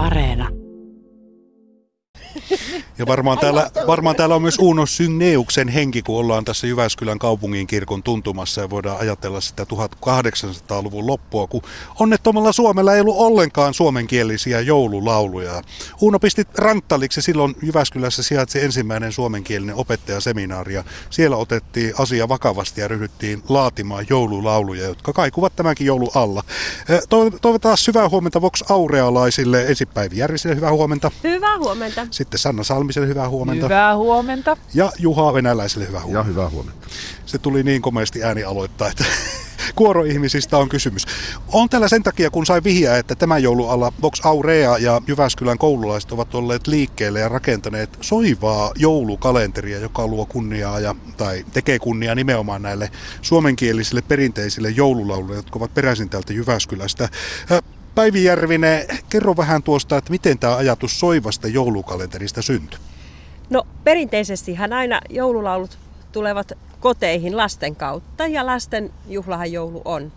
Areena. Ja varmaan täällä, varmaan täällä on myös Uno Synneuksen henki, kun ollaan tässä Jyväskylän kaupungin kirkon tuntumassa ja voidaan ajatella sitä 1800-luvun loppua, kun onnettomalla Suomella ei ollut ollenkaan suomenkielisiä joululauluja. Uno pisti ranttaliksi silloin Jyväskylässä sijaitsi ensimmäinen suomenkielinen opettajaseminaari ja siellä otettiin asia vakavasti ja ryhdyttiin laatimaan joululauluja, jotka kaikuvat tämänkin joulu alla. Toivotaan hyvää huomenta Vox Aurealaisille. Ensin Päivi Järviselle hyvää huomenta. Hyvää huomenta. Sitten Sanna Salmiselle hyvää huomenta. Hyvää huomenta. Ja Juha Venäläiselle hyvää huomenta. Ja hyvää huomenta. Se tuli niin komeasti ääni aloittaa, että kuoroihmisistä on kysymys. On tällä sen takia, kun sai vihjaa, että tämä joulualla Vox Aurea ja Jyväskylän koululaiset ovat olleet liikkeelle ja rakentaneet soivaa joulukalenteria, joka luo kunniaa ja, tai tekee kunniaa nimenomaan näille suomenkielisille perinteisille joululauluille, jotka ovat peräisin täältä Jyväskylästä. Päivi Järvinen, kerro vähän tuosta, että miten tämä ajatus soivasta joulukalenterista syntyi? No perinteisesti hän aina joululaulut tulevat koteihin lasten kautta ja lasten juhlahan joulu on.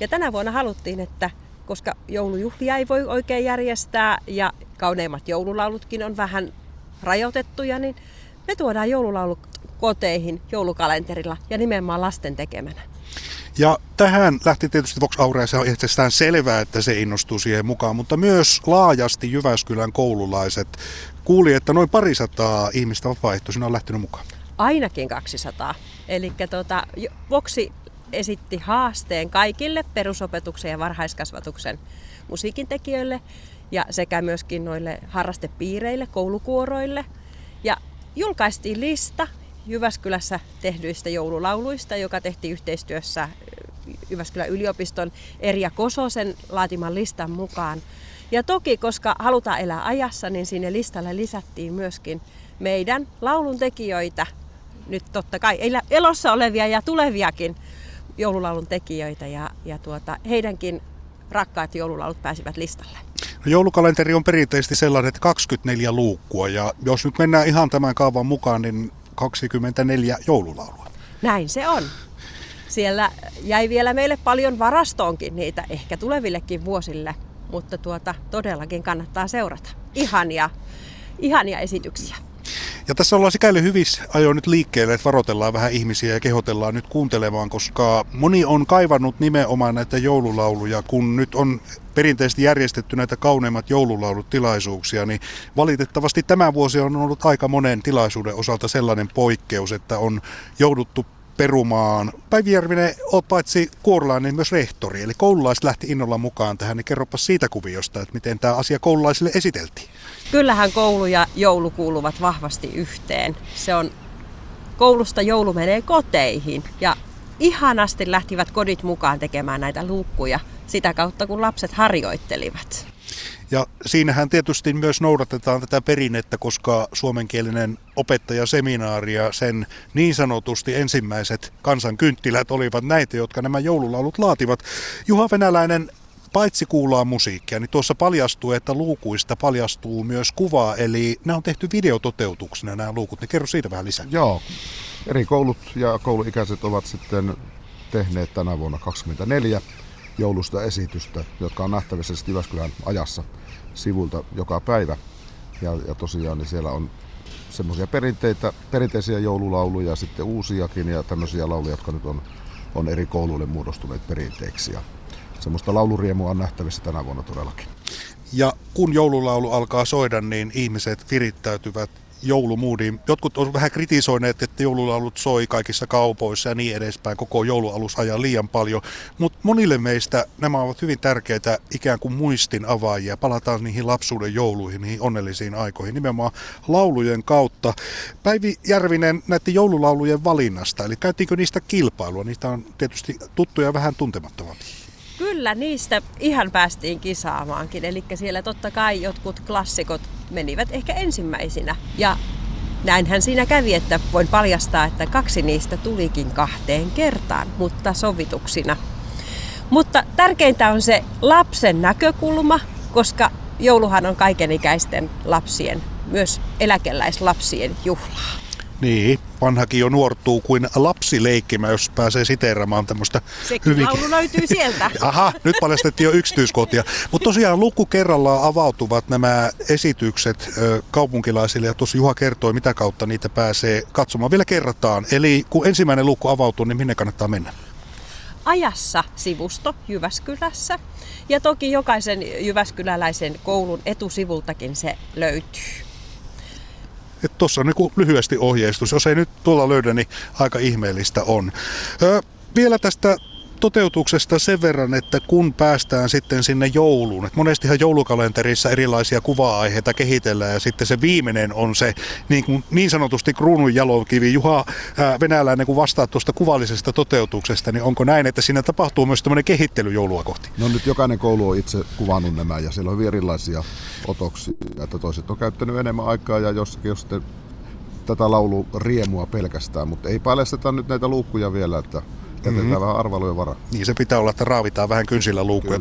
Ja tänä vuonna haluttiin, että koska joulujuhlia ei voi oikein järjestää ja kauneimmat joululaulutkin on vähän rajoitettuja, niin me tuodaan joululaulut koteihin joulukalenterilla ja nimenomaan lasten tekemänä. Ja tähän lähti tietysti Vox Aurea, se on itsestään selvää, että se innostuu siihen mukaan, mutta myös laajasti Jyväskylän koululaiset kuuli, että noin parisataa ihmistä vapaaehtoisina on lähtenyt mukaan. Ainakin 200. Eli tuota, Voxi esitti haasteen kaikille perusopetuksen ja varhaiskasvatuksen musiikintekijöille ja sekä myöskin noille harrastepiireille, koulukuoroille. Ja julkaistiin lista, Jyväskylässä tehdyistä joululauluista, joka tehtiin yhteistyössä Jyväskylän yliopiston Erja Kososen laatiman listan mukaan. Ja toki, koska halutaan elää ajassa, niin sinne listalle lisättiin myöskin meidän laulun tekijöitä, nyt totta kai elossa olevia ja tuleviakin joululaulun tekijöitä ja, ja tuota, heidänkin rakkaat joululaulut pääsivät listalle. No, joulukalenteri on perinteisesti sellainen, että 24 luukkua ja jos nyt mennään ihan tämän kaavan mukaan, niin 24 joululaulua. Näin se on. Siellä jäi vielä meille paljon varastoonkin niitä, ehkä tulevillekin vuosille, mutta tuota, todellakin kannattaa seurata. Ihania, ihania esityksiä. Ja tässä ollaan sikäli hyvissä ajoin nyt liikkeelle, että varoitellaan vähän ihmisiä ja kehotellaan nyt kuuntelemaan, koska moni on kaivannut nimenomaan näitä joululauluja, kun nyt on perinteisesti järjestetty näitä kauneimmat joululaulutilaisuuksia, niin valitettavasti tämä vuosi on ollut aika monen tilaisuuden osalta sellainen poikkeus, että on jouduttu perumaan. Päivi Järvinen, olet paitsi kuorolainen myös rehtori, eli koululaiset lähti innolla mukaan tähän, niin kerropa siitä kuviosta, että miten tämä asia koululaisille esiteltiin. Kyllähän koulu ja joulu kuuluvat vahvasti yhteen. Se on, koulusta joulu menee koteihin ja ihanasti lähtivät kodit mukaan tekemään näitä luukkuja sitä kautta, kun lapset harjoittelivat. Ja siinähän tietysti myös noudatetaan tätä perinnettä, koska suomenkielinen opettajaseminaari ja sen niin sanotusti ensimmäiset kansankynttilät olivat näitä, jotka nämä joululaulut laativat. Juha Venäläinen, paitsi kuullaan musiikkia, niin tuossa paljastuu, että luukuista paljastuu myös kuvaa, eli nämä on tehty videototeutuksena nämä luukut, niin kerro siitä vähän lisää. Joo, eri koulut ja kouluikäiset ovat sitten tehneet tänä vuonna 24 joulusta esitystä, jotka on nähtävissä Jyväskylän ajassa sivulta joka päivä. Ja, ja tosiaan niin siellä on semmoisia perinteitä, perinteisiä joululauluja ja sitten uusiakin ja tämmöisiä lauluja, jotka nyt on, on eri kouluille muodostuneet perinteiksi. Ja semmoista lauluriemua on nähtävissä tänä vuonna todellakin. Ja kun joululaulu alkaa soida, niin ihmiset virittäytyvät joulumuudiin. Jotkut ovat vähän kritisoineet, että joululaulut soi kaikissa kaupoissa ja niin edespäin koko joulualusajan liian paljon. Mutta monille meistä nämä ovat hyvin tärkeitä ikään kuin muistin avaajia. Palataan niihin lapsuuden jouluihin, niihin onnellisiin aikoihin, nimenomaan laulujen kautta. Päivi Järvinen näiden joululaulujen valinnasta, eli käytiinkö niistä kilpailua? Niistä on tietysti tuttuja vähän tuntemattomampia. Kyllä, niistä ihan päästiin kisaamaankin. Eli siellä totta kai jotkut klassikot menivät ehkä ensimmäisinä. Ja näinhän siinä kävi, että voin paljastaa, että kaksi niistä tulikin kahteen kertaan, mutta sovituksina. Mutta tärkeintä on se lapsen näkökulma, koska jouluhan on kaikenikäisten lapsien, myös eläkeläislapsien juhlaa. Niin, vanhakin jo nuortuu kuin lapsi leikkimä, jos pääsee siteeraamaan tämmöistä Sekin hyvinkin. laulu löytyy sieltä. Aha, nyt paljastettiin jo yksityiskohtia. Mutta tosiaan luku kerrallaan avautuvat nämä esitykset kaupunkilaisille ja tuossa Juha kertoi, mitä kautta niitä pääsee katsomaan. Vielä kerrataan. Eli kun ensimmäinen luku avautuu, niin minne kannattaa mennä? Ajassa sivusto Jyväskylässä. Ja toki jokaisen jyväskyläläisen koulun etusivultakin se löytyy. Tuossa on niin lyhyesti ohjeistus. Jos ei nyt tuolla löydä, niin aika ihmeellistä on. Ö, vielä tästä toteutuksesta sen verran, että kun päästään sitten sinne jouluun, että monestihan joulukalenterissa erilaisia kuva-aiheita kehitellään ja sitten se viimeinen on se niin, kuin, niin sanotusti kruunun jalokivi. Juha ää, Venäläinen, kun vastaat tuosta kuvallisesta toteutuksesta, niin onko näin, että siinä tapahtuu myös tämmöinen kehittely joulua kohti? No nyt jokainen koulu on itse kuvannut nämä ja siellä on hyvin erilaisia otoksia, että toiset on käyttänyt enemmän aikaa ja jossakin jos sitten tätä laulu riemua pelkästään, mutta ei paljasteta nyt näitä luukkuja vielä, että jätetään mm-hmm. vähän arvailujen varaa. Niin se pitää olla, että raavitaan vähän kynsillä luukkuja.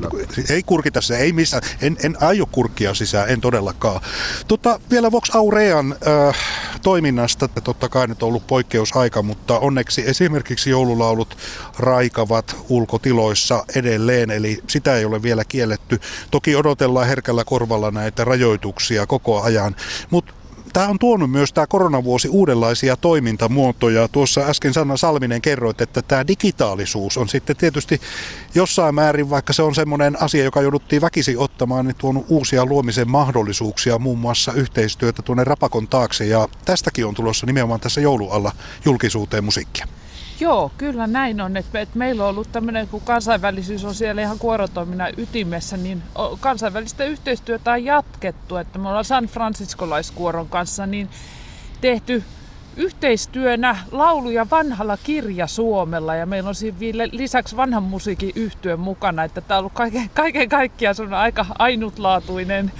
Ei kurkita se, ei missään. En, en aio kurkkia sisään, en todellakaan. Tota, vielä Vox Aurean äh, toiminnasta, totta kai nyt on ollut poikkeusaika, mutta onneksi esimerkiksi joululaulut raikavat ulkotiloissa edelleen, eli sitä ei ole vielä kielletty. Toki odotellaan herkällä korvalla näitä rajoituksia koko ajan, mutta Tämä on tuonut myös tämä koronavuosi uudenlaisia toimintamuotoja. Tuossa äsken Sanna Salminen kerroit, että tämä digitaalisuus on sitten tietysti jossain määrin, vaikka se on semmoinen asia, joka jouduttiin väkisin ottamaan, niin tuonut uusia luomisen mahdollisuuksia, muun muassa yhteistyötä tuonne Rapakon taakse. Ja tästäkin on tulossa nimenomaan tässä joulualla julkisuuteen musiikkia. Joo, kyllä näin on. Että, että meillä on ollut tämmöinen, kun kansainvälisyys on siellä ihan kuorotoiminnan ytimessä, niin kansainvälistä yhteistyötä on jatkettu. Että me ollaan San Franciscolaiskuoron kanssa niin tehty yhteistyönä lauluja vanhalla kirja Suomella ja meillä on siinä lisäksi vanhan musiikin yhtyön mukana, että tämä on ollut kaiken, kaiken kaikkiaan aika ainutlaatuinen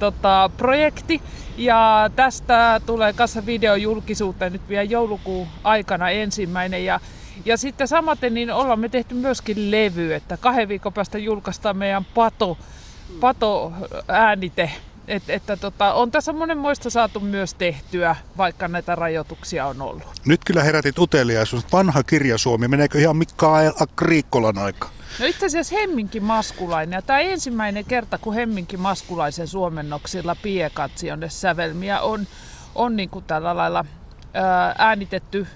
tota, projekti. Ja tästä tulee kanssa videojulkisuuteen nyt vielä joulukuun aikana ensimmäinen. Ja, ja sitten samaten niin ollaan me tehty myöskin levy, että kahden viikon päästä julkaistaan meidän pato, pato äänite et, että tota, on tässä monenmoista saatu myös tehtyä, vaikka näitä rajoituksia on ollut. Nyt kyllä herätit uteliaisuus. Vanha kirja Suomi, meneekö ihan Mikael Agriikkolan aika? No itse asiassa Hemminki Maskulainen. Ja tämä ensimmäinen kerta, kun Hemminki Maskulaisen suomennoksilla Piekatsionne sävelmiä on, on niin kuin tällä lailla ää, äänitetty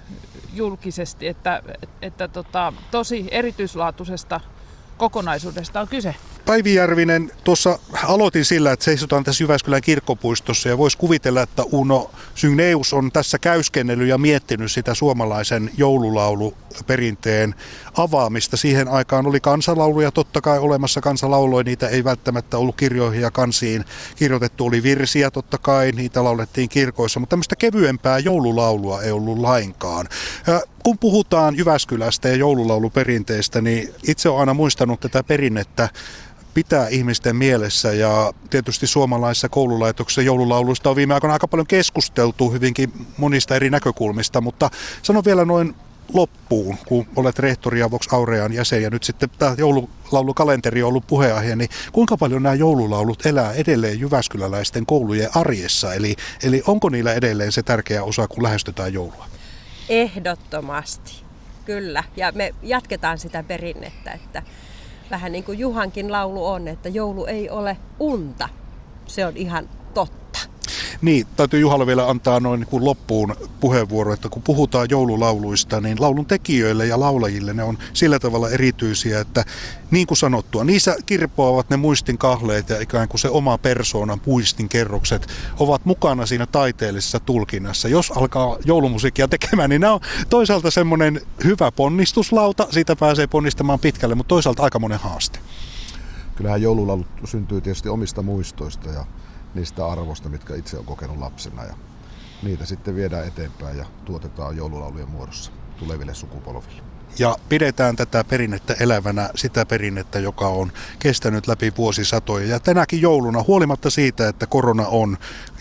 julkisesti, että, että tota, tosi erityislaatuisesta kokonaisuudesta on kyse. Päivi Järvinen, tuossa aloitin sillä, että seisotaan tässä Jyväskylän kirkkopuistossa ja voisi kuvitella, että Uno Synneus on tässä käyskennellyt ja miettinyt sitä suomalaisen joululauluperinteen avaamista. Siihen aikaan oli kansalauluja totta kai olemassa, kansalauloi, niitä ei välttämättä ollut kirjoihin ja kansiin kirjoitettu, oli virsiä totta kai, niitä laulettiin kirkoissa, mutta tämmöistä kevyempää joululaulua ei ollut lainkaan. Kun puhutaan Jyväskylästä ja joululauluperinteestä, niin itse olen aina muistanut tätä perinnettä pitää ihmisten mielessä ja tietysti suomalaisissa koululaitoksissa joululauluista on viime aikoina aika paljon keskusteltu hyvinkin monista eri näkökulmista, mutta sano vielä noin loppuun, kun olet rehtori ja Vox Aurean jäsen ja nyt sitten tämä joululaulukalenteri on ollut puheenaihe, niin kuinka paljon nämä joululaulut elää edelleen Jyväskyläläisten koulujen arjessa? Eli, eli onko niillä edelleen se tärkeä osa, kun lähestytään joulua? Ehdottomasti, kyllä. Ja me jatketaan sitä perinnettä, että vähän niin kuin Juhankin laulu on, että joulu ei ole unta. Se on ihan totta. Niin, täytyy Juhalle vielä antaa noin niin kuin loppuun puheenvuoro, että kun puhutaan joululauluista, niin laulun tekijöille ja laulajille ne on sillä tavalla erityisiä, että niin kuin sanottua, niissä kirpoavat ne muistin kahleet ja ikään kuin se oma persoonan muistin kerrokset ovat mukana siinä taiteellisessa tulkinnassa. Jos alkaa joulumusiikkia tekemään, niin nämä on toisaalta semmoinen hyvä ponnistuslauta, siitä pääsee ponnistamaan pitkälle, mutta toisaalta aika monen haaste. Kyllähän joululaulut syntyy tietysti omista muistoista ja niistä arvosta, mitkä itse on kokenut lapsena. Ja niitä sitten viedään eteenpäin ja tuotetaan joululaulujen muodossa tuleville sukupolville. Ja pidetään tätä perinnettä elävänä, sitä perinnettä, joka on kestänyt läpi vuosisatoja. Ja tänäkin jouluna, huolimatta siitä, että korona on,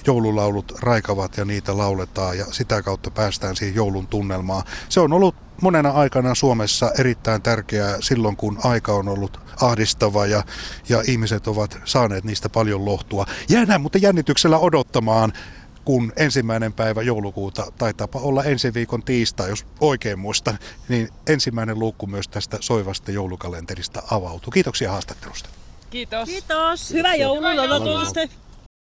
joululaulut raikavat ja niitä lauletaan ja sitä kautta päästään siihen joulun tunnelmaan. Se on ollut monena aikana Suomessa erittäin tärkeää silloin, kun aika on ollut ahdistava ja, ja ihmiset ovat saaneet niistä paljon lohtua. Jäädään mutta jännityksellä odottamaan kun ensimmäinen päivä joulukuuta taitaapa olla ensi viikon tiistai, jos oikein muistan, niin ensimmäinen luukku myös tästä soivasta joulukalenterista avautuu. Kiitoksia haastattelusta. Kiitos. Kiitos. Hyvää odotusta.